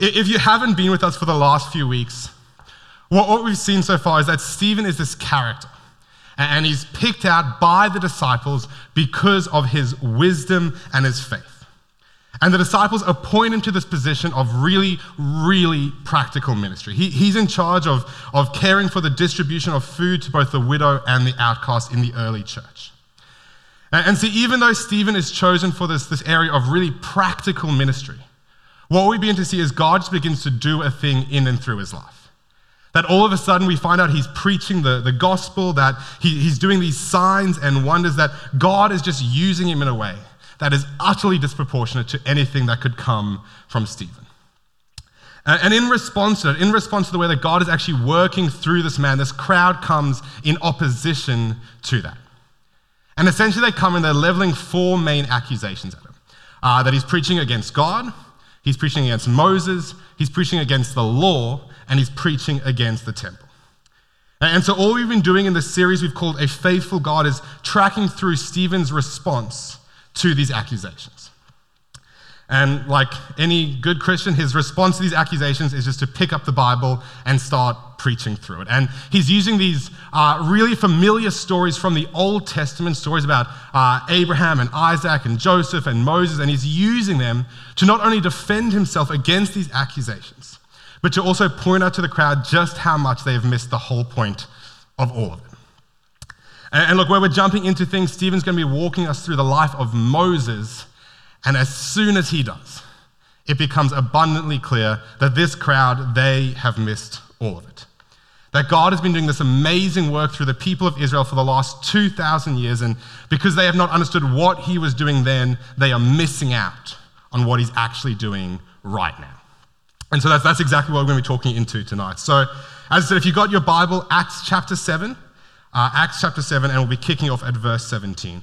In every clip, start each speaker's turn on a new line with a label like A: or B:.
A: if you haven't been with us for the last few weeks, what, we've seen so far is that Stephen is this character. And he's picked out by the disciples because of his wisdom and his faith. And the disciples appoint him to this position of really, really practical ministry. He, he's in charge of, of caring for the distribution of food to both the widow and the outcast in the early church. And, and see, even though Stephen is chosen for this, this area of really practical ministry, what we begin to see is God just begins to do a thing in and through his life. That all of a sudden we find out he's preaching the, the gospel, that he, he's doing these signs and wonders, that God is just using him in a way that is utterly disproportionate to anything that could come from Stephen. And in response to it, in response to the way that God is actually working through this man, this crowd comes in opposition to that. And essentially, they come and they're leveling four main accusations at him uh, that he's preaching against God, he's preaching against Moses, he's preaching against the law, and he's preaching against the temple. And so, all we've been doing in this series we've called A Faithful God is tracking through Stephen's response to these accusations. And like any good Christian, his response to these accusations is just to pick up the Bible and start preaching through it. And he's using these uh, really familiar stories from the Old Testament, stories about uh, Abraham and Isaac and Joseph and Moses, and he's using them to not only defend himself against these accusations, but to also point out to the crowd just how much they have missed the whole point of all of it. And, look, where we're jumping into things, Stephen's going to be walking us through the life of Moses. And as soon as he does, it becomes abundantly clear that this crowd, they have missed all of it. That God has been doing this amazing work through the people of Israel for the last 2,000 years, and because they have not understood what he was doing then, they are missing out on what he's actually doing right now. And so that's, that's exactly what we're going to be talking into tonight. So, as I said, if you've got your Bible, Acts chapter 7, uh, Acts chapter 7, and we'll be kicking off at verse 17.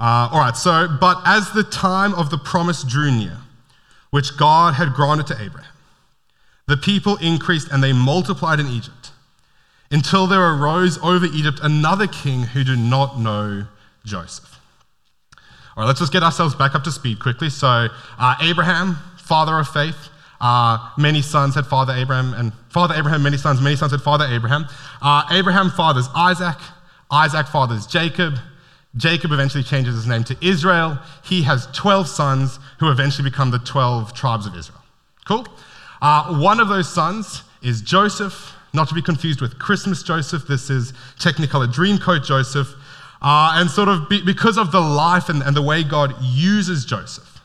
A: Uh, all right, so, but as the time of the promise drew near, which God had granted to Abraham, the people increased and they multiplied in Egypt until there arose over Egypt another king who did not know Joseph. All right, let's just get ourselves back up to speed quickly. So, uh, Abraham, father of faith, uh, many sons had father Abraham, and father Abraham, many sons, many sons had father Abraham. Uh, Abraham fathers Isaac, Isaac fathers Jacob. Jacob eventually changes his name to Israel. He has 12 sons who eventually become the 12 tribes of Israel. Cool? Uh, one of those sons is Joseph, not to be confused with Christmas Joseph. This is Technicolor Dreamcoat Joseph. Uh, and sort of be, because of the life and, and the way God uses Joseph,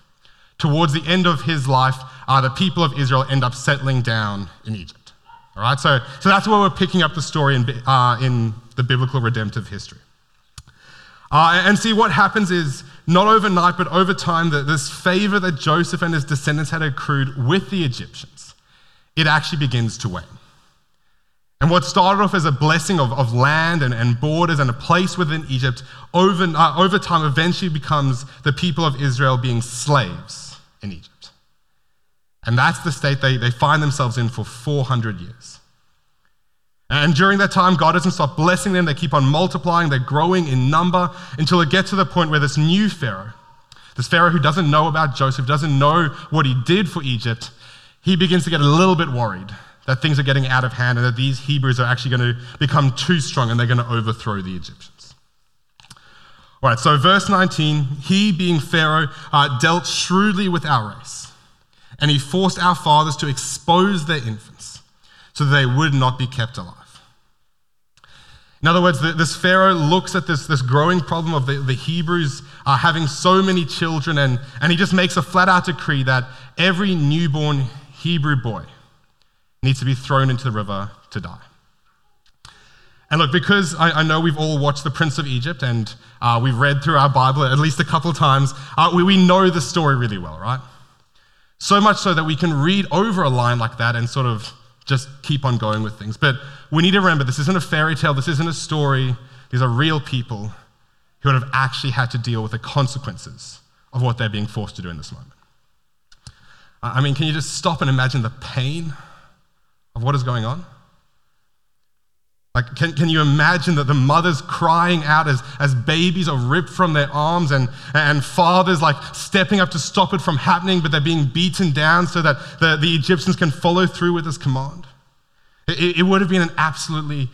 A: towards the end of his life, uh, the people of Israel end up settling down in Egypt. All right, so, so that's where we're picking up the story in, uh, in the biblical redemptive history. Uh, and see, what happens is not overnight, but over time, that this favor that Joseph and his descendants had accrued with the Egyptians, it actually begins to wane. And what started off as a blessing of, of land and, and borders and a place within Egypt, over, uh, over time eventually becomes the people of Israel being slaves in Egypt. And that's the state they, they find themselves in for 400 years. And during that time, God doesn't stop blessing them. They keep on multiplying, they're growing in number until it gets to the point where this new Pharaoh, this Pharaoh who doesn't know about Joseph, doesn't know what he did for Egypt, he begins to get a little bit worried that things are getting out of hand and that these Hebrews are actually going to become too strong and they're going to overthrow the Egyptians. All right, so verse 19, he being Pharaoh uh, dealt shrewdly with our race and he forced our fathers to expose their infants so that they would not be kept alive. In other words, this Pharaoh looks at this, this growing problem of the, the Hebrews uh, having so many children, and, and he just makes a flat out decree that every newborn Hebrew boy needs to be thrown into the river to die. And look, because I, I know we've all watched The Prince of Egypt and uh, we've read through our Bible at least a couple of times, uh, we, we know the story really well, right? So much so that we can read over a line like that and sort of just keep on going with things. But we need to remember this isn't a fairy tale, this isn't a story. These are real people who have actually had to deal with the consequences of what they're being forced to do in this moment. I mean, can you just stop and imagine the pain of what is going on? Like, can, can you imagine that the mothers crying out as, as babies are ripped from their arms and, and fathers like stepping up to stop it from happening, but they're being beaten down so that the, the Egyptians can follow through with this command? It, it would have been an absolutely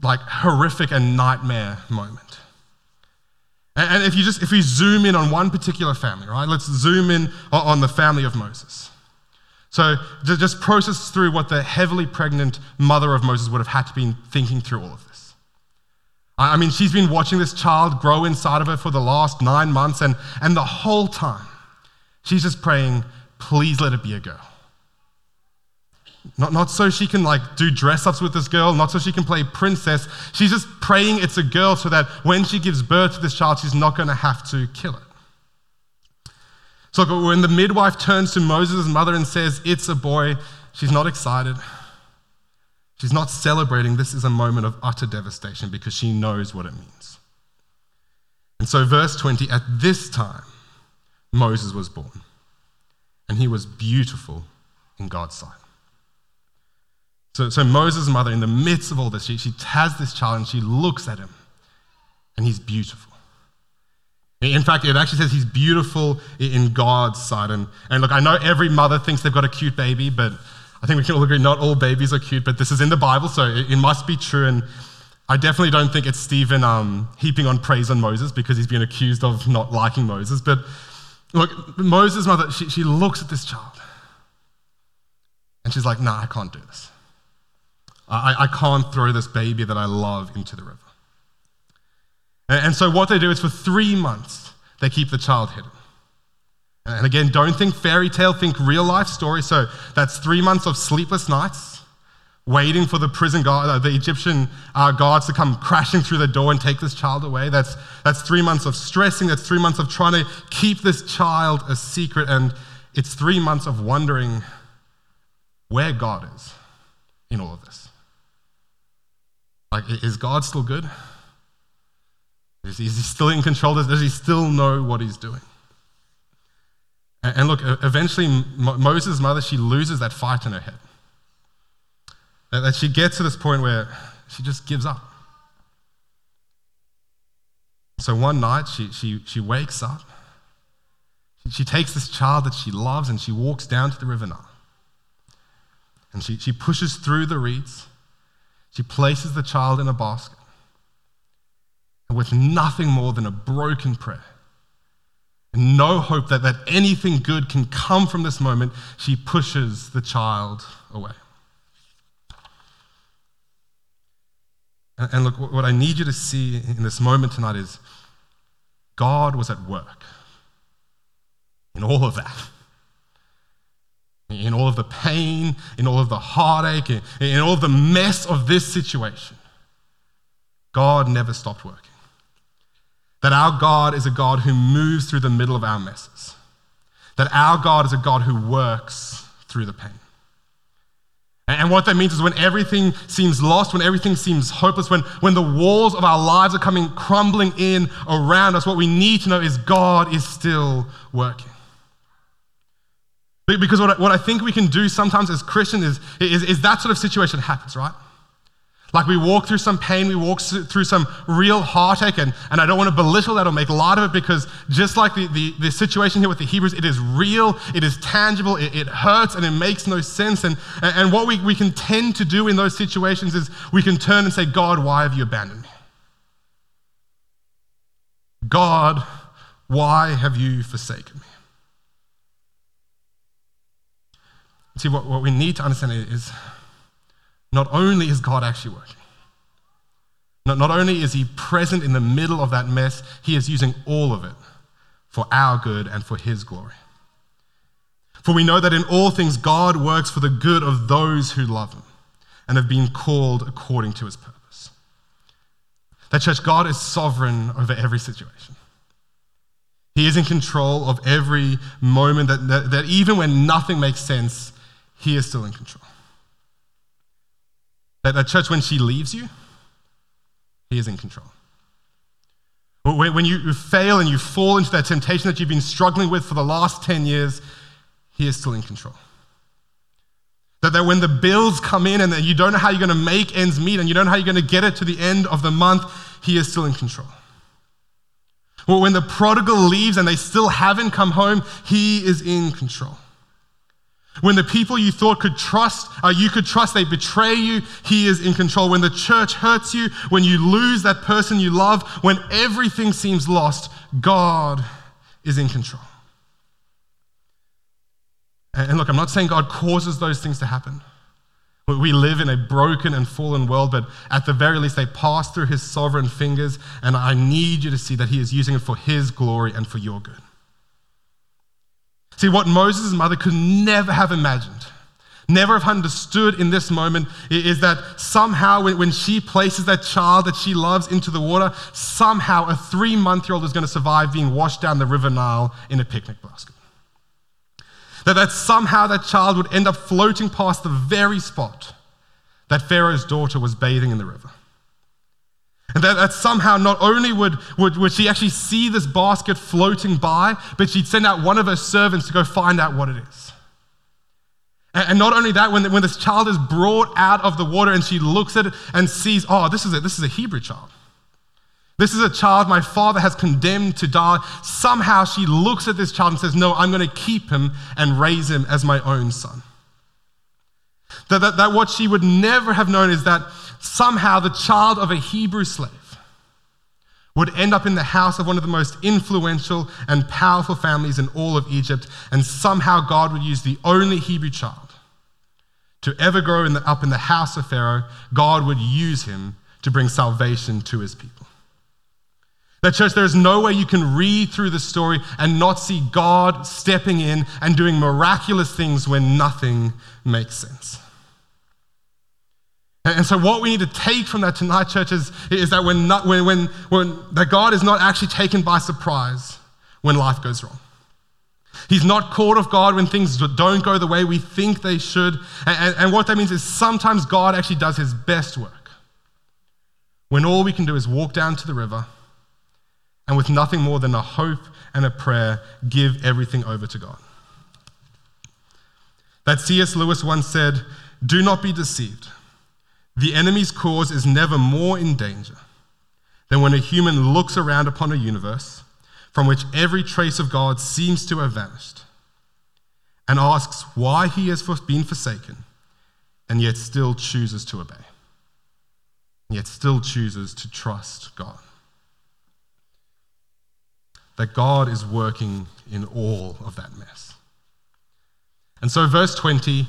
A: like horrific and nightmare moment. And, and if you just, if we zoom in on one particular family, right? Let's zoom in on the family of Moses. So just process through what the heavily pregnant mother of Moses would have had to be thinking through all of this. I mean, she's been watching this child grow inside of her for the last nine months, and, and the whole time, she's just praying, please let it be a girl. Not, not so she can like do dress ups with this girl, not so she can play princess. She's just praying it's a girl so that when she gives birth to this child, she's not going to have to kill it. So when the midwife turns to Moses' mother and says, It's a boy, she's not excited. She's not celebrating. This is a moment of utter devastation because she knows what it means. And so, verse 20 at this time, Moses was born, and he was beautiful in God's sight. So, so Moses' mother, in the midst of all this, she, she has this child and she looks at him, and he's beautiful. In fact, it actually says he's beautiful in God's sight. And, and look, I know every mother thinks they've got a cute baby, but I think we can all agree not all babies are cute, but this is in the Bible, so it, it must be true. And I definitely don't think it's Stephen um, heaping on praise on Moses because he's been accused of not liking Moses. But look, Moses' mother, she, she looks at this child and she's like, nah, I can't do this. I, I can't throw this baby that I love into the river. And so what they do is for three months, they keep the child hidden. And again, don't think fairy tale, think real life story. So that's three months of sleepless nights, waiting for the prison guard, uh, the Egyptian uh, guards to come crashing through the door and take this child away. That's, that's three months of stressing. That's three months of trying to keep this child a secret. And it's three months of wondering where God is in all of this. Like, is God still good? Is he, still in control? Does he still know what he's doing? And, look, eventually, Moses' mother, she loses that fight in her head. That she gets to this point where she just gives up. So one night, she, she, she wakes up. She takes this child that she loves and she walks down to the river Nile. And she, she pushes through the reeds. She places the child in a basket with nothing more than a broken prayer and no hope that, that anything good can come from this moment, she pushes the child away. And, and look, what I need you to see in this moment tonight is God was at work in all of that. In all of the pain, in all of the heartache, in, all of the mess of this situation, God never stopped working. That our God is a God who moves through the middle of our messes. That our God is a God who works through the pain. And what that means is when everything seems lost, when everything seems hopeless, when, when the walls of our lives are coming crumbling in around us, what we need to know is God is still working. Because what I, what I think we can do sometimes as Christians is, is, is that sort of situation happens, right? Like we walk through some pain, we walk through some real heartache, and, and I don't want to belittle that or make light of it because just like the, the, the situation here with the Hebrews, it is real, it is tangible, it, it hurts, and it makes no sense. And, and what we, we can tend to do in those situations is we can turn and say, God, why have you abandoned me? God, why have you forsaken me? See, what, what we need to understand is not only is God actually working, not, not only is He present in the middle of that mess, He is using all of it for our good and for His glory. For we know that in all things God works for the good of those who love Him and have been called according to His purpose. That, church, God is sovereign over every situation. He is in control of every moment, that, that, that even when nothing makes sense, He is still in control. That, that church, when she leaves you, he is in control. When, you fail and you fall into that temptation that you've been struggling with for the last 10 years, he is still in control. That, that when the bills come in and that you don't know how you're going to make ends meet and you don't know how you're going to get it to the end of the month, He is still in control. Well, when the prodigal leaves and they still haven't come home, He is in control. When the people you thought could trust, uh, you could trust, they betray you, He is in control. When the church hurts you, when you lose that person you love, when everything seems lost, God is in control. And look, I'm not saying God causes those things to happen. We live in a broken and fallen world, but at the very least, they pass through His sovereign fingers, and I need you to see that He is using it for His glory and for your good. See, what Moses' mother could never have imagined, never have understood in this moment, is that somehow when she places that child that she loves into the water, somehow a three month year old is going to survive being washed down the River Nile in a picnic basket. That, that somehow that child would end up floating past the very spot that Pharaoh's daughter was bathing in the river. That, that somehow not only would, would, would she actually see this basket floating by, but she'd send out one of her servants to go find out what it is. And, and not only that, when, when this child is brought out of the water and she looks at it and sees, oh, this is it, this is a Hebrew child. This is a child my father has condemned to die. Somehow she looks at this child and says, No, I'm going to keep him and raise him as my own son. That, that, that what she would never have known is that somehow the child of a Hebrew slave would end up in the house of one of the most influential and powerful families in all of Egypt, and somehow God would use the only Hebrew child to ever grow in the, up in the house of Pharaoh. God would use him to bring salvation to his people. That, church, there is no way you can read through the story and not see God stepping in and doing miraculous things when nothing makes sense. And so, what we need to take from that tonight, church, is, is that when, when, when, when that God is not actually taken by surprise when life goes wrong. He's not caught off guard when things don't go the way we think they should. And, and, and what that means is sometimes God actually does his best work when all we can do is walk down to the river and with nothing more than a hope and a prayer, give everything over to God. That C.S. Lewis once said, Do not be deceived. The enemy's cause is never more in danger than when a human looks around upon a universe from which every trace of God seems to have vanished and asks why he has been forsaken and yet still chooses to obey, yet still chooses to trust God that God is working in all of that mess. And so, verse 20,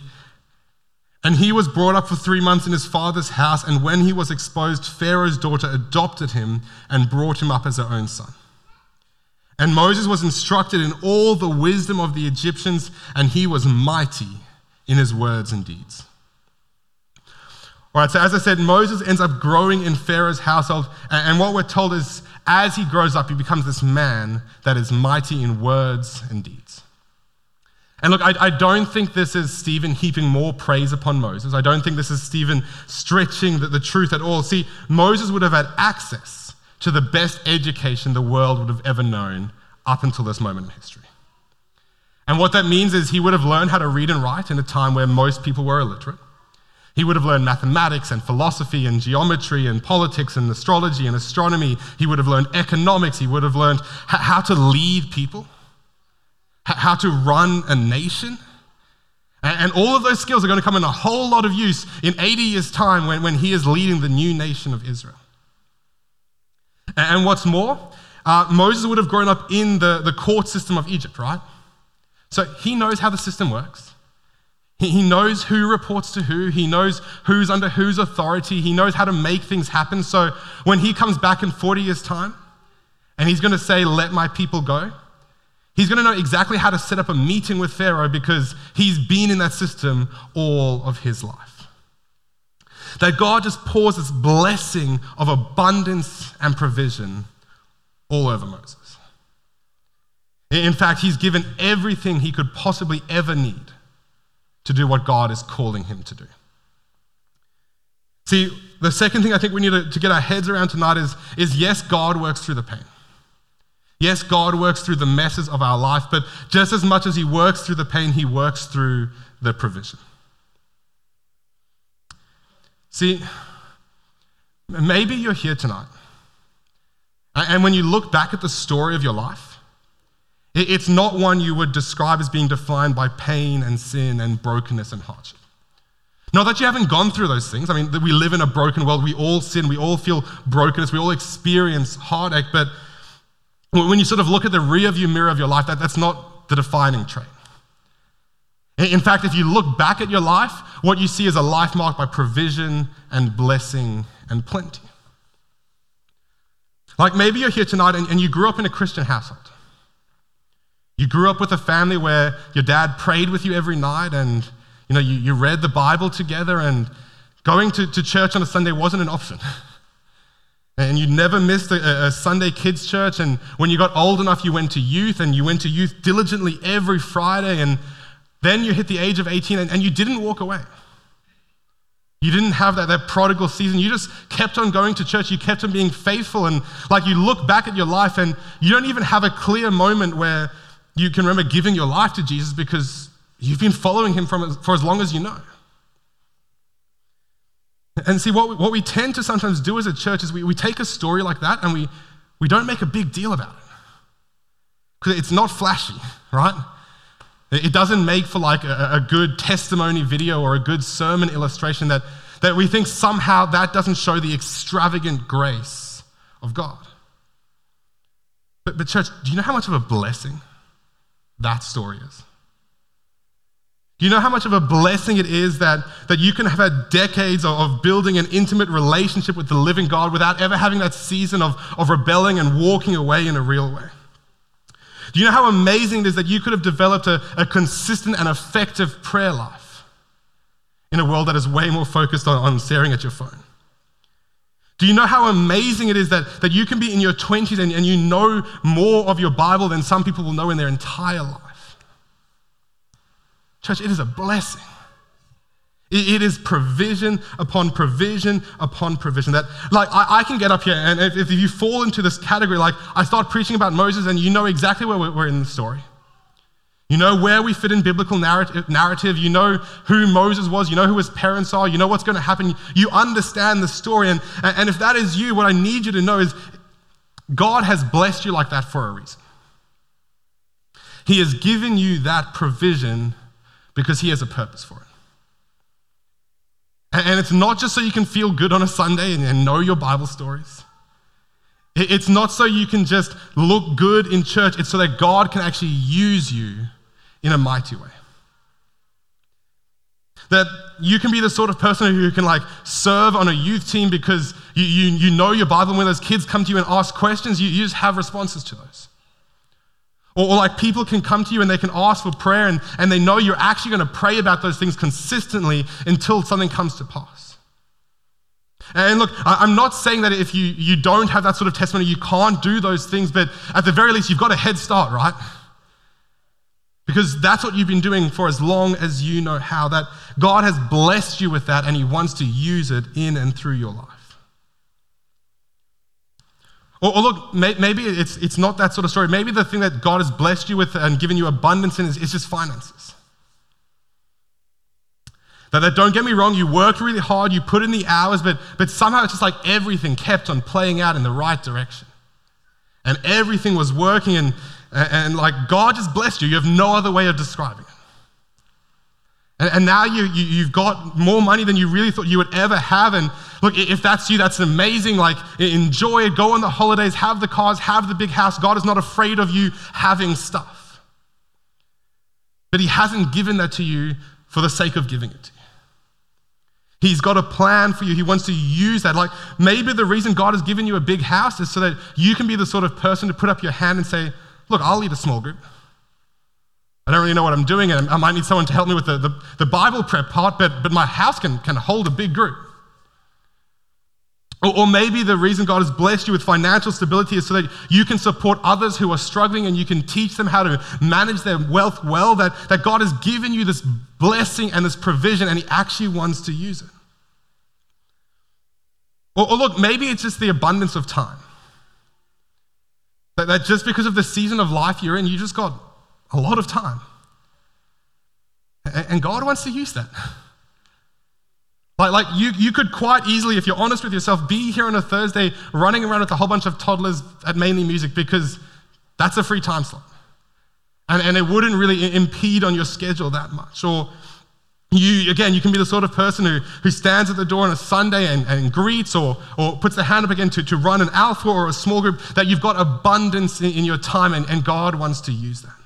A: and he was brought up for three months in his father's house, and when he was exposed, Pharaoh's daughter adopted him and brought him up as her own son. And Moses was instructed in all the wisdom of the Egyptians, and he was mighty in his words and deeds. All right, so as I said, Moses ends up growing in Pharaoh's household, and what we're told is as he grows up, he becomes this man that is mighty in words and deeds. And look, I, I, don't think this is Stephen heaping more praise upon Moses. I don't think this is Stephen stretching the, the truth at all. See, Moses would have had access to the best education the world would have ever known up until this moment in history. And what that means is he would have learned how to read and write in a time where most people were illiterate. He would have learned mathematics and philosophy and geometry and politics and astrology and astronomy. He would have learned economics. He would have learned how to lead people, how to run a nation. And all of those skills are going to come in a whole lot of use in 80 years' time when, when he is leading the new nation of Israel. And what's more, uh, Moses would have grown up in the, the court system of Egypt, right? So he knows how the system works. He knows who reports to who. He knows who's under whose authority. He knows how to make things happen. So when he comes back in 40 years' time and he's going to say, Let my people go, he's going to know exactly how to set up a meeting with Pharaoh because he's been in that system all of his life. That God just pours this blessing of abundance and provision all over Moses. In fact, he's given everything he could possibly ever need to do what God is calling him to do. See, the second thing I think we need to, get our heads around tonight is, is yes, God works through the pain. Yes, God works through the messes of our life, but just as much as He works through the pain, He works through the provision. See, maybe you're here tonight, and when you look back at the story of your life, it's not one you would describe as being defined by pain and sin and brokenness and hardship. Not that you haven't gone through those things. I mean, we live in a broken world. We all sin. We all feel brokenness. We all experience heartache. But when you sort of look at the rearview mirror of your life, that, that's not the defining trait. In fact, if you look back at your life, what you see is a life marked by provision and blessing and plenty. Like maybe you're here tonight and, and you grew up in a Christian household. You grew up with a family where your dad prayed with you every night and you know you, you read the Bible together and going to, to church on a Sunday wasn't an option. And you never missed a, a, Sunday kids church. And when you got old enough, you went to youth and you went to youth diligently every Friday. And then you hit the age of 18 and, and you didn't walk away. You didn't have that, that prodigal season. You just kept on going to church. You kept on being faithful. And like you look back at your life and you don't even have a clear moment where you can remember giving your life to Jesus because you've been following him from, for as long as you know. And see, what we, what we tend to sometimes do as a church is we, we take a story like that and we, we don't make a big deal about it. Because it's not flashy, right? It doesn't make for like a, a, good testimony video or a good sermon illustration that, that we think somehow that doesn't show the extravagant grace of God. But, but, church, do you know how much of a blessing that story is? Do you know how much of a blessing it is that, that you can have had decades of, of, building an intimate relationship with the living God without ever having that season of, of rebelling and walking away in a real way? Do you know how amazing it is that you could have developed a, a consistent and effective prayer life in a world that is way more focused on, on staring at your phone? Do you know how amazing it is that, that you can be in your 20s and, and you know more of your Bible than some people will know in their entire life? Church, it is a blessing. It is provision upon provision upon provision. That, like, I, I can get up here, and if, if, you fall into this category, like, I start preaching about Moses, and you know exactly where we're in the story. You know where we fit in biblical narrative. You know who Moses was. You know who his parents are. You know what's going to happen. You understand the story. And, and if that is you, what I need you to know is God has blessed you like that for a reason. He has given you that provision because He has a purpose for it. And it's not just so you can feel good on a Sunday and know your Bible stories. It's not so you can just look good in church, it's so that God can actually use you in a mighty way. That you can be the sort of person who can like serve on a youth team because you, you, you know your Bible. And when those kids come to you and ask questions, you, you just have responses to those. Or, or, like people can come to you and they can ask for prayer and, and they know you're actually going to pray about those things consistently until something comes to pass. And look, I'm not saying that if you, you don't have that sort of testimony, you can't do those things, but at the very least, you've got a head start, right? Because that's what you've been doing for as long as you know how. That God has blessed you with that and He wants to use it in and through your life. Or, or, look, may, maybe it's, it's not that sort of story. Maybe the thing that God has blessed you with and given you abundance in is, is just finances. That, that, don't get me wrong, you worked really hard, you put in the hours, but, but somehow it's just like everything kept on playing out in the right direction. And everything was working, and, and, and like God just blessed you. You have no other way of describing it. And, and now you, you, have got more money than you really thought you would ever have. And look, if that's you, that's amazing. Like, enjoy it, go on the holidays, have the cars, have the big house. God is not afraid of you having stuff. But He hasn't given that to you for the sake of giving it to you. He's got a plan for you. He wants to use that. Like, maybe the reason God has given you a big house is so that you can be the sort of person to put up your hand and say, Look, I'll lead a small group. I don't really know what I'm doing, and I might need someone to help me with the, the, the Bible prep part, but, but my house can, can hold a big group. Or, or, maybe the reason God has blessed you with financial stability is so that you can support others who are struggling and you can teach them how to manage their wealth well, that, that God has given you this blessing and this provision, and He actually wants to use it. Or, or look, maybe it's just the abundance of time. That, that just because of the season of life you're in, you just got a lot of time. And God wants to use that. Like, like you, you could quite easily, if you're honest with yourself, be here on a Thursday running around with a whole bunch of toddlers at Mainly Music because that's a free time slot. And, and it wouldn't really impede on your schedule that much. Or you, again, you can be the sort of person who, who stands at the door on a Sunday and, and greets or, or puts their hand up again to, to run an alpha or a small group, that you've got abundance in, in your time and, and God wants to use that.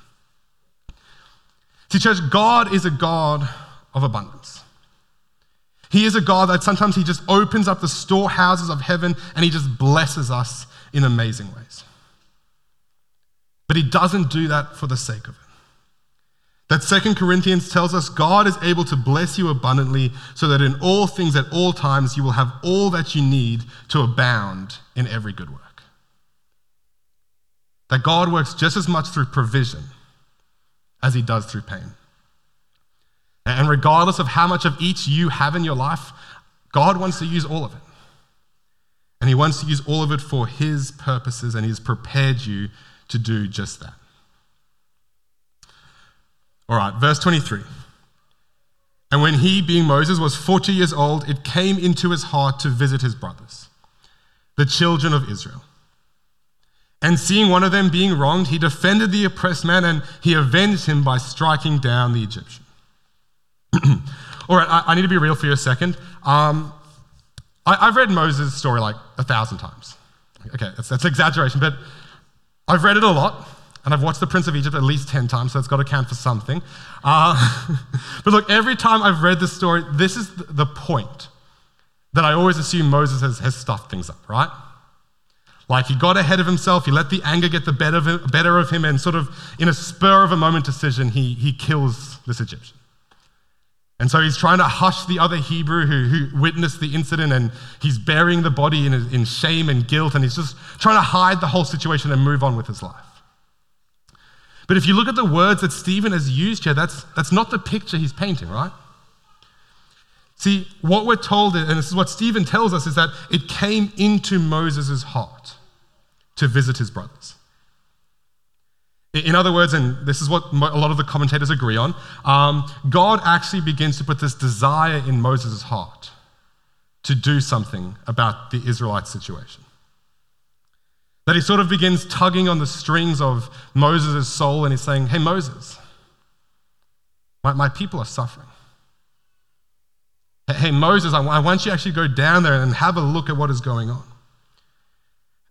A: See, church, God is a God of abundance. He is a God that sometimes He just opens up the storehouses of heaven and He just blesses us in amazing ways. But He doesn't do that for the sake of it. That Second Corinthians tells us God is able to bless you abundantly so that in all things at all times you will have all that you need to abound in every good work. That God works just as much through provision as he does through pain. And regardless of how much of each you have in your life, God wants to use all of it. And He wants to use all of it for His purposes, and He's prepared you to do just that. All right, verse 23. And when he, being Moses, was 40 years old, it came into his heart to visit his brothers, the children of Israel. And seeing one of them being wronged, he defended the oppressed man and he avenged him by striking down the Egyptian. All right, I, I, need to be real for you a second. Um, I, have read Moses' story like a thousand times. Okay, that's, that's exaggeration, but I've read it a lot, and I've watched The Prince of Egypt at least 10 times, so it's got to count for something. Uh, but look, every time I've read this story, this is the point that I always assume Moses has, has stuffed things up, right? Like he got ahead of himself, he let the anger get the better of him, better of him and sort of in a spur of a moment decision, he, he kills this Egyptian. And so he's trying to hush the other Hebrew who, who witnessed the incident and he's burying the body in, in shame and guilt and he's just trying to hide the whole situation and move on with his life. But if you look at the words that Stephen has used here, that's, that's not the picture he's painting, right? See, what we're told, and this is what Stephen tells us, is that it came into Moses' heart to visit his brothers. In other words, and this is what a lot of the commentators agree on, um, God actually begins to put this desire in Moses' heart to do something about the Israelite situation. That he sort of begins tugging on the strings of Moses' soul and he's saying, Hey, Moses, my, my people are suffering. Hey, Moses, I, want you to actually go down there and have a look at what is going on.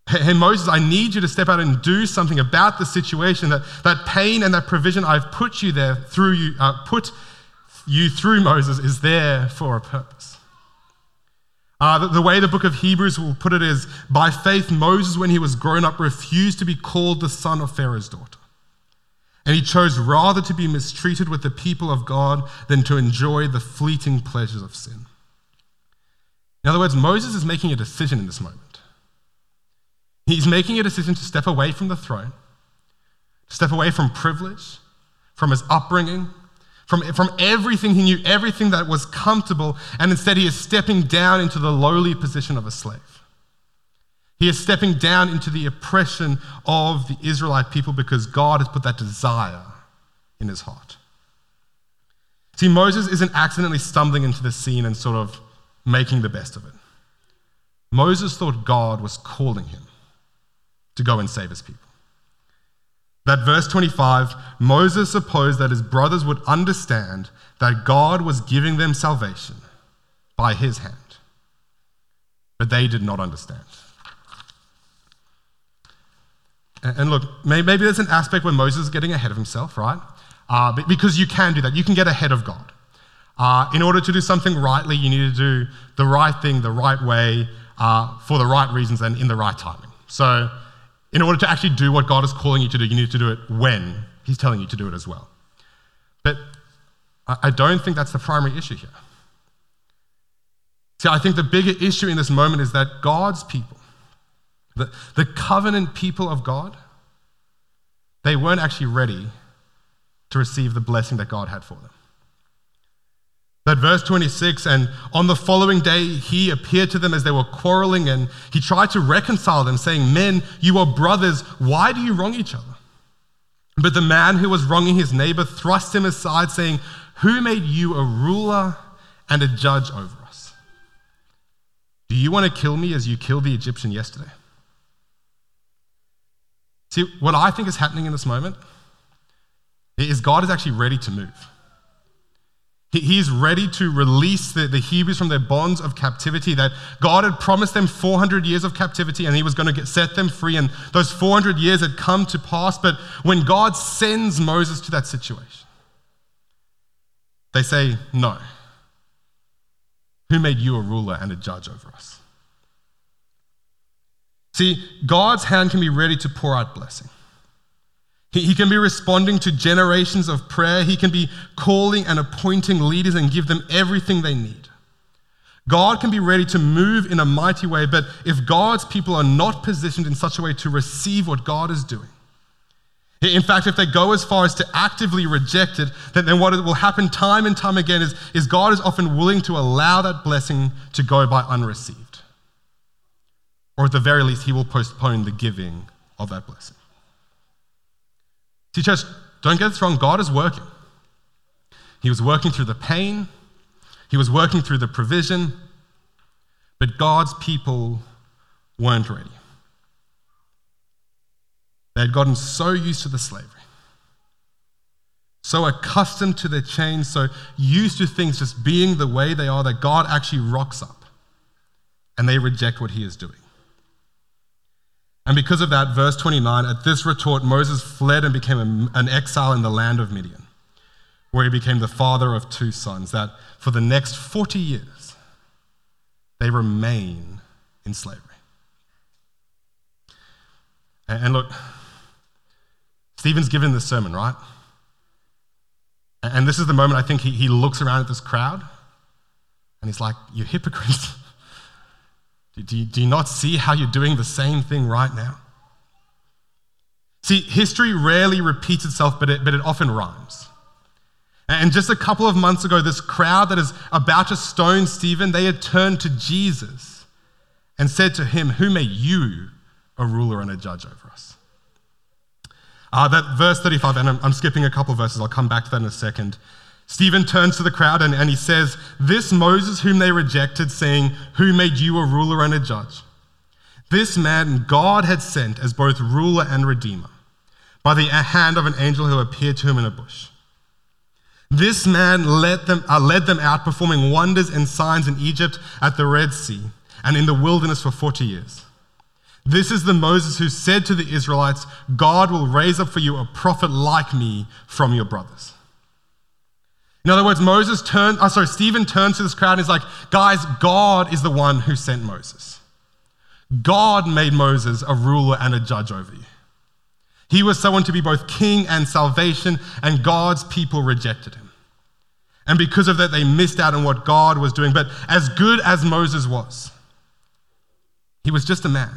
A: Hey, Moses, I need you to step out and do something about the situation. That, that pain and that provision I've put you there through you, uh, put you through Moses is there for a purpose. Uh, the, the, way the book of Hebrews will put it is by faith, Moses, when he was grown up, refused to be called the son of Pharaoh's daughter. And he chose rather to be mistreated with the people of God than to enjoy the fleeting pleasures of sin. In other words, Moses is making a decision in this moment. He's making a decision to step away from the throne, to step away from privilege, from his upbringing, from, from everything he knew, everything that was comfortable, and instead he is stepping down into the lowly position of a slave. He is stepping down into the oppression of the Israelite people because God has put that desire in his heart. See, Moses isn't accidentally stumbling into the scene and sort of making the best of it. Moses thought God was calling him to go and save his people. That verse 25, Moses supposed that his brothers would understand that God was giving them salvation by his hand. But they did not understand. And look, maybe there's an aspect where Moses is getting ahead of himself, right? Uh, because you can do that. You can get ahead of God. Uh, in order to do something rightly, you need to do the right thing the right way uh, for the right reasons and in the right timing. So in order to actually do what God is calling you to do, you need to do it when He's telling you to do it as well. But I don't think that's the primary issue here. See, I think the bigger issue in this moment is that God's people, the, the covenant people of God, they weren't actually ready to receive the blessing that God had for them. That verse 26, and on the following day he appeared to them as they were quarreling, and he tried to reconcile them, saying, Men, you are brothers, why do you wrong each other? But the man who was wronging his neighbor thrust him aside, saying, Who made you a ruler and a judge over us? Do you want to kill me as you killed the Egyptian yesterday? See, what I think is happening in this moment is God is actually ready to move. He is ready to release the, the Hebrews from their bonds of captivity that God had promised them 400 years of captivity and he was going to set them free. And those 400 years had come to pass. But when God sends Moses to that situation, they say, No. Who made you a ruler and a judge over us? See, God's hand can be ready to pour out blessing. He, he can be responding to generations of prayer. He can be calling and appointing leaders and give them everything they need. God can be ready to move in a mighty way, but if God's people are not positioned in such a way to receive what God is doing, in fact, if they go as far as to actively reject it, then, then what will happen time and time again is, is God is often willing to allow that blessing to go by unreceived. Or at the very least, he will postpone the giving of that blessing. See, church, don't get this wrong. God is working. He was working through the pain, He was working through the provision, but God's people weren't ready. They had gotten so used to the slavery, so accustomed to their chains, so used to things just being the way they are that God actually rocks up and they reject what He is doing. And because of that, verse 29, at this retort, Moses fled and became an exile in the land of Midian, where he became the father of two sons, that for the next 40 years, they remain in slavery. And, look, Stephen's given this sermon, right? And this is the moment I think he, he looks around at this crowd and he's like, You hypocrites. Do you, do you not see how you're doing the same thing right now? See, history rarely repeats itself, but it, but it often rhymes. And just a couple of months ago, this crowd that is about to stone Stephen, they had turned to Jesus and said to him, Who made you a ruler and a judge over us? Uh, that verse 35, and I'm, I'm skipping a couple of verses, I'll come back to that in a second. Stephen turns to the crowd and, and he says, This Moses whom they rejected, saying, Who made you a ruler and a judge? This man God had sent as both ruler and redeemer by the hand of an angel who appeared to him in a bush. This man led them, uh, led them out, performing wonders and signs in Egypt, at the Red Sea, and in the wilderness for 40 years. This is the Moses who said to the Israelites, God will raise up for you a prophet like me from your brothers. In other words, Moses turned, oh, sorry, Stephen turns to this crowd and he's like, guys, God is the one who sent Moses. God made Moses a ruler and a judge over you. He was someone to be both king and salvation, and God's people rejected him. And because of that, they missed out on what God was doing. But as good as Moses was, he was just a man.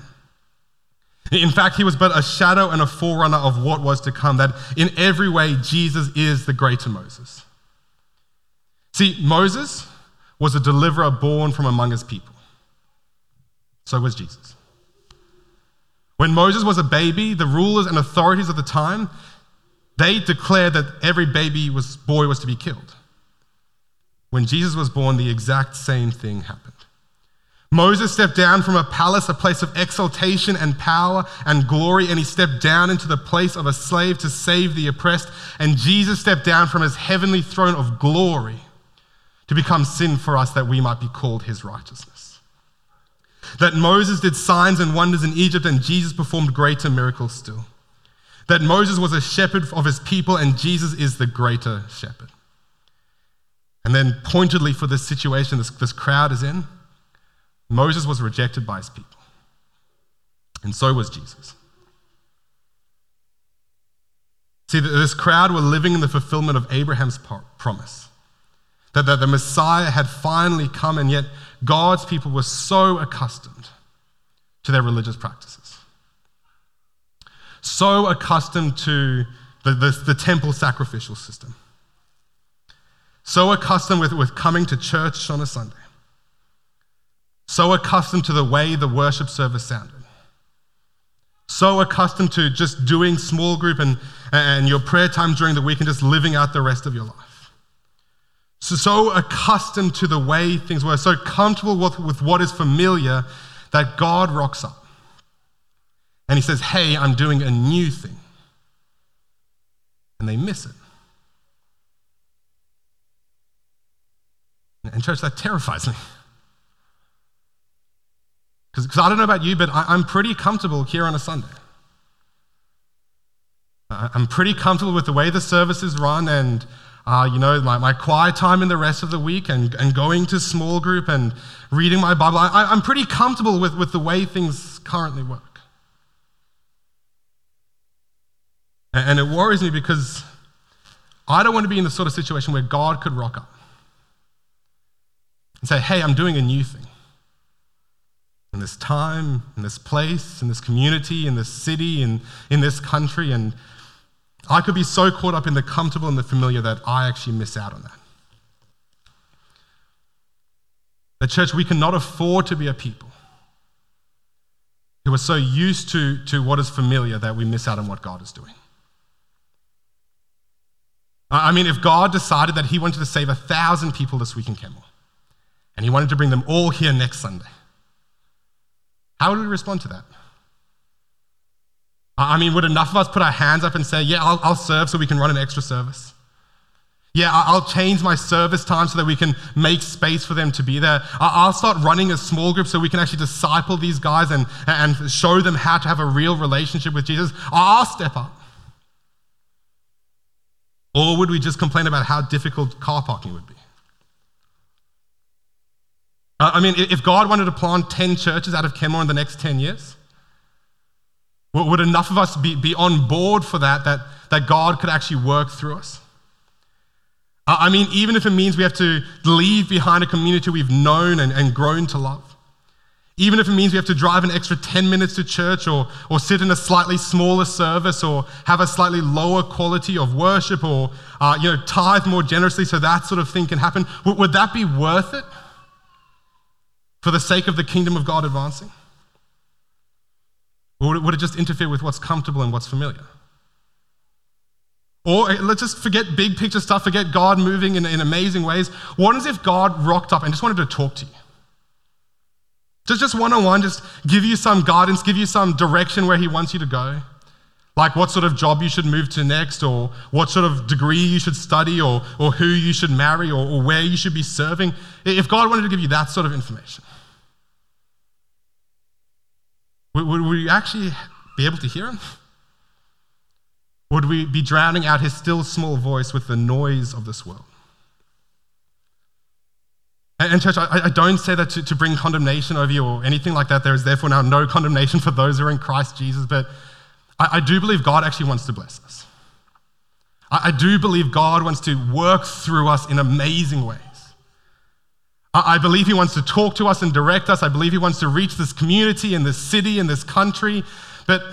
A: In fact, he was but a shadow and a forerunner of what was to come, that in every way, Jesus is the greater Moses. See, Moses was a deliverer born from among his people. So was Jesus. When Moses was a baby, the rulers and authorities of the time, they declared that every baby was, boy was to be killed. When Jesus was born, the exact same thing happened. Moses stepped down from a palace, a place of exaltation and power and glory, and he stepped down into the place of a slave to save the oppressed. And Jesus stepped down from his heavenly throne of glory to become sin for us that we might be called his righteousness. That Moses did signs and wonders in Egypt and Jesus performed greater miracles still. That Moses was a shepherd of his people and Jesus is the greater shepherd. And then, pointedly for this situation this, this crowd is in, Moses was rejected by his people. And so was Jesus. See, this crowd were living in the fulfillment of Abraham's promise that, that the Messiah had finally come, and yet God's people were so accustomed to their religious practices, so accustomed to the, the, the temple sacrificial system, so accustomed with, with coming to church on a Sunday, so accustomed to the way the worship service sounded, so accustomed to just doing small group and, and your prayer time during the week and just living out the rest of your life so, so accustomed to the way things were, so comfortable with, with what is familiar, that God rocks up. And he says, Hey, I'm doing a new thing. And they miss it. And, church, that terrifies me. Because I don't know about you, but I, I'm pretty comfortable here on a Sunday. I'm pretty comfortable with the way the service is run and, uh, you know, my, my quiet time in the rest of the week and, and going to small group and reading my Bible. I, I'm pretty comfortable with, with the way things currently work. And, it worries me because I don't want to be in the sort of situation where God could rock up and say, hey, I'm doing a new thing in this time, in this place, in this community, in this city, in, in this country. And I could be so caught up in the comfortable and the familiar that I actually miss out on that. The church, we cannot afford to be a people who are so used to, to what is familiar that we miss out on what God is doing. I mean, if God decided that He wanted to save a thousand people this week in Kenmore, and He wanted to bring them all here next Sunday, how would we respond to that? I mean, would enough of us put our hands up and say, Yeah, I'll, I'll serve so we can run an extra service? Yeah, I'll change my service time so that we can make space for them to be there. I'll start running a small group so we can actually disciple these guys and, and show them how to have a real relationship with Jesus. I'll step up. Or would we just complain about how difficult car parking would be? I mean, if God wanted to plant 10 churches out of Kenmore in the next 10 years, would enough of us be, be on board for that, that, that God could actually work through us? I mean, even if it means we have to leave behind a community we've known and, and grown to love. Even if it means we have to drive an extra 10 minutes to church or, or sit in a slightly smaller service or have a slightly lower quality of worship or uh, you know, tithe more generously so that sort of thing can happen, would, would that be worth it for the sake of the kingdom of God advancing? Or would it just interfere with what's comfortable and what's familiar? Or eh, let's just forget big picture stuff, forget God moving in, in amazing ways. What is if God rocked up and just wanted to talk to you? Just, just one on one, just give you some guidance, give you some direction where He wants you to go. Like what sort of job you should move to next, or what sort of degree you should study, or, or who you should marry, or, or where you should be serving. If God wanted to give you that sort of information, would, would we actually be able to hear him? Would we be drowning out his still small voice with the noise of this world? And, church, I, I, don't say that to, to bring condemnation over you or anything like that. There is therefore now no condemnation for those who are in Christ Jesus, but I, I do believe God actually wants to bless us. I, I do believe God wants to work through us in amazing ways. I believe he wants to talk to us and direct us. I believe he wants to reach this community and this city and this country. But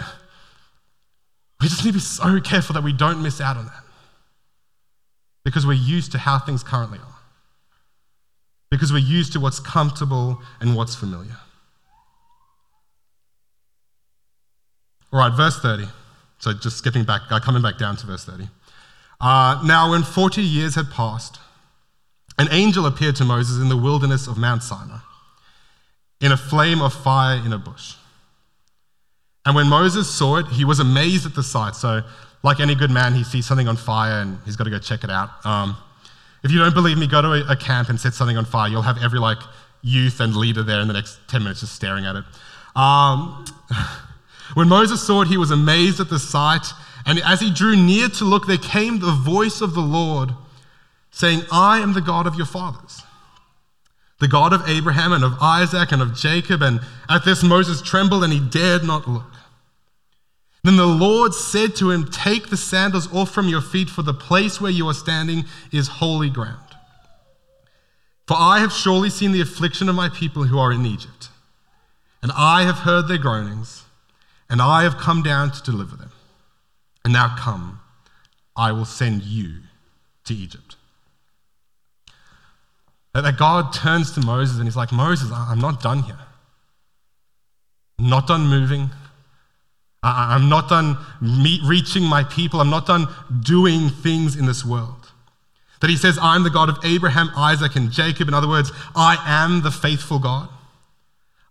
A: we just need to be so careful that we don't miss out on that. Because we're used to how things currently are. Because we're used to what's comfortable and what's familiar. All right, verse 30. So just skipping back, uh, coming back down to verse 30. Uh, now, when 40 years had passed, an angel appeared to Moses in the wilderness of Mount Sinai, in a flame of fire in a bush. And when Moses saw it, he was amazed at the sight. So, like any good man, he sees something on fire and he's got to go check it out. Um, if you don't believe me, go to a, camp and set something on fire. You'll have every like youth and leader there in the next 10 minutes just staring at it. Um, when Moses saw it, he was amazed at the sight. And as he drew near to look, there came the voice of the Lord saying, I am the God of your fathers, the God of Abraham and of Isaac and of Jacob. And at this, Moses trembled and he dared not look. Then the Lord said to him, Take the sandals off from your feet, for the place where you are standing is holy ground. For I have surely seen the affliction of my people who are in Egypt, and I have heard their groanings, and I have come down to deliver them. And now come, I will send you to Egypt. That God turns to Moses and he's like, Moses, I'm not done here. I'm not done moving. I'm not done reaching my people. I'm not done doing things in this world. That he says, I'm the God of Abraham, Isaac, and Jacob. In other words, I am the faithful God.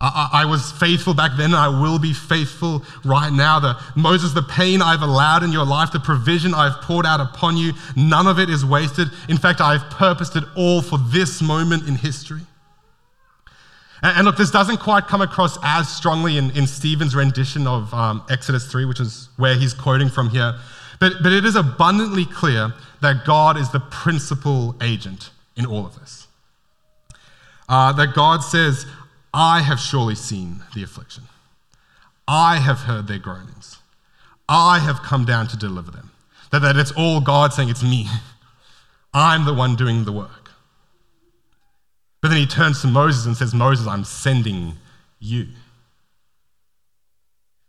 A: I, I, was faithful back then, and I will be faithful right now. The, Moses, the pain I've allowed in your life, the provision I've poured out upon you, none of it is wasted. In fact, I've purposed it all for this moment in history. And, and look, this doesn't quite come across as strongly in, in Stephen's rendition of um, Exodus 3, which is where he's quoting from here. But, but it is abundantly clear that God is the principal agent in all of this. Uh, that God says, I have surely seen the affliction. I have heard their groanings. I have come down to deliver them. That, that it's all God saying, It's me. I'm the one doing the work. But then he turns to Moses and says, Moses, I'm sending you.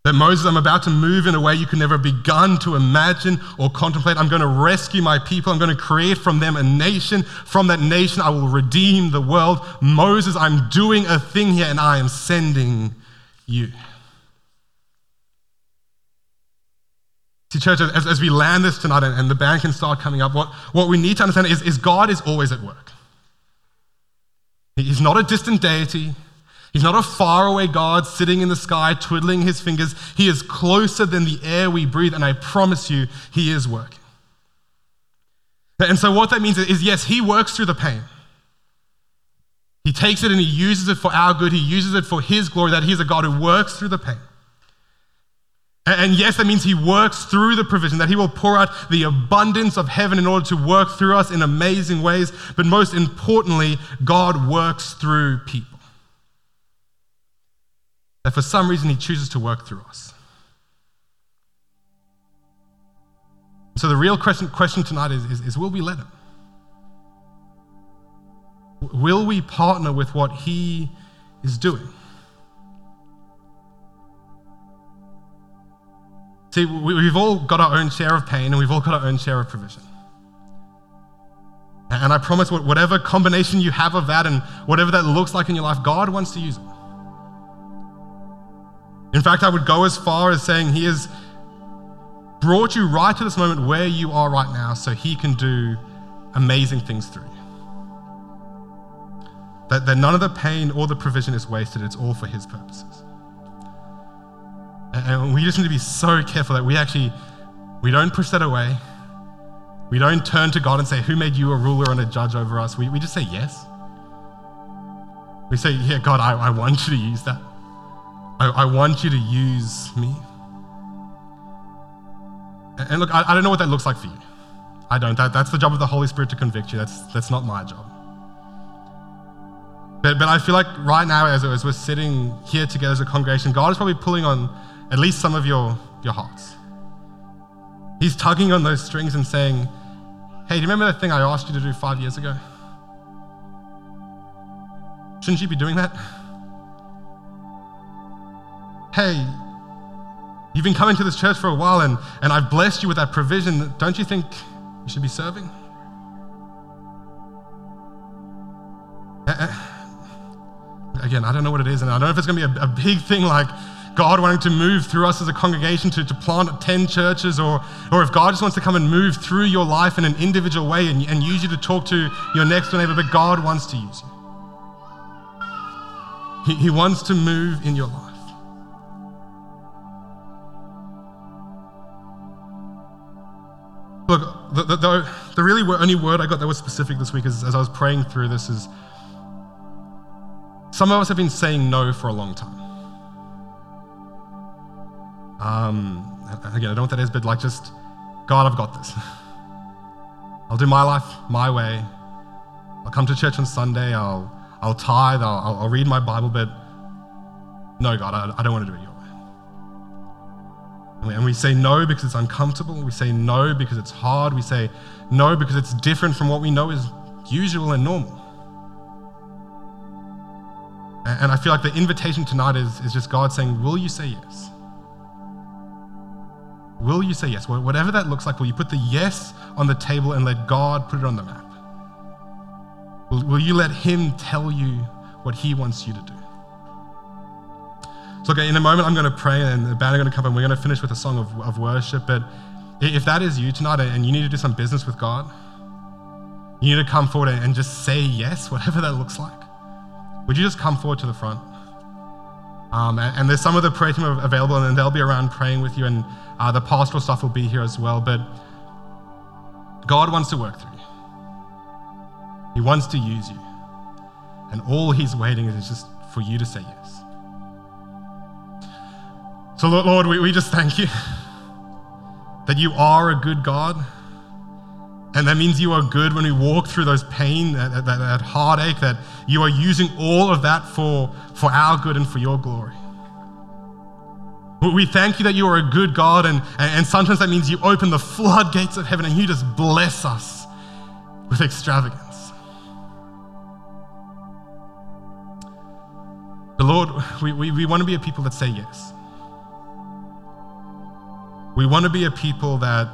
A: That Moses, I'm about to move in a way you could never have begun to imagine or contemplate. I'm going to rescue my people. I'm going to create from them a nation. From that nation, I will redeem the world. Moses, I'm doing a thing here and I am sending you. See, church, as, as we land this tonight and, and, the band can start coming up, what, what we need to understand is, is God is always at work. He's not a distant deity. He's not a faraway God sitting in the sky twiddling his fingers. He is closer than the air we breathe, and I promise you, he is working. And so, what that means is yes, he works through the pain. He takes it and he uses it for our good. He uses it for his glory, that he's a God who works through the pain. And yes, that means he works through the provision, that he will pour out the abundance of heaven in order to work through us in amazing ways. But most importantly, God works through people that for some reason he chooses to work through us. So the real question, question tonight is, is, is will we let him? Will we partner with what he is doing? See, we've all got our own share of pain and we've all got our own share of provision. And I promise, whatever combination you have of that and whatever that looks like in your life, God wants to use it. In fact, I would go as far as saying He has brought you right to this moment where you are right now so He can do amazing things through you. That, that none of the pain or the provision is wasted, it's all for His purposes. And we just need to be so careful that we actually we don't push that away. We don't turn to God and say, Who made you a ruler and a judge over us? We, we just say yes. We say, Yeah, God, I, I want you to use that. I, I want you to use me. And look, I, I, don't know what that looks like for you. I don't. That, that's the job of the Holy Spirit to convict you. That's, that's not my job. But, but I feel like right now, as, as we're sitting here together as a congregation, God is probably pulling on at least some of your, your hearts. He's tugging on those strings and saying, Hey, do you remember that thing I asked you to do five years ago? Shouldn't you be doing that? Hey, you've been coming to this church for a while and, and I've blessed you with that provision. Don't you think you should be serving? Eh, eh. Again, I don't know what it is, and I don't know if it's going to be a, a big thing like God wanting to move through us as a congregation to, to plant 10 churches, or, or if God just wants to come and move through your life in an individual way and, and use you to talk to your next door neighbor, but God wants to use you. He, he wants to move in your life. Look, the, the, the, really only word I got that was specific this week is, as I was praying through this is some of us have been saying no for a long time. Um, again, I don't know what that is, but like just, God, I've got this. I'll do my life my way. I'll come to church on Sunday. I'll, I'll tithe. I'll, I'll read my Bible, but no, God, I, I don't want to do it and we say no because it's uncomfortable. We say no because it's hard. We say no because it's different from what we know is usual and normal. And I feel like the invitation tonight is, is just God saying, Will you say yes? Will you say yes? Whatever that looks like, will you put the yes on the table and let God put it on the map? Will, will you let Him tell you what He wants you to do? So, okay, in a moment, I'm going to pray and the band are going to come and we're going to finish with a song of, of worship. But if that is you tonight and you need to do some business with God, you need to come forward and just say yes, whatever that looks like, would you just come forward to the front? Um, and, and, there's some of the prayer team available, and they'll be around praying with you, and uh, the pastoral stuff will be here as well. But God wants to work through you, He wants to use you. And all He's waiting is just for you to say yes. So, Lord, we, we just thank you that you are a good God. And that means you are good when we walk through those pain, that, that, that, heartache, that you are using all of that for, for our good and for your glory. We thank you that you are a good God, and, and sometimes that means you open the floodgates of heaven and you just bless us with extravagance. But Lord, we, we, we want to be a people that say yes. We want to be a people that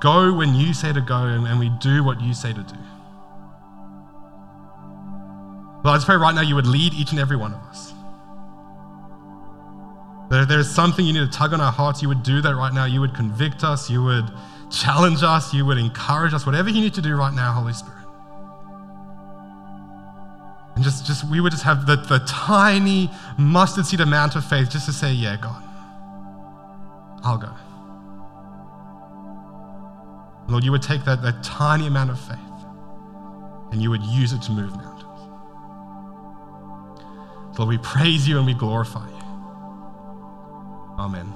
A: go when you say to go and, we do what you say to do. Lord, I just pray right now you would lead each and every one of us. That if there's something you need to tug on our hearts, you would do that right now. You would convict us, you would challenge us, you would encourage us, whatever you need to do right now, Holy Spirit. And just, just we would just have the, the tiny mustard seed amount of faith just to say, Yeah, God, I'll go. Lord, you would take that, that tiny amount of faith and you would use it to move mountains. Lord, we praise you and we glorify you. Amen.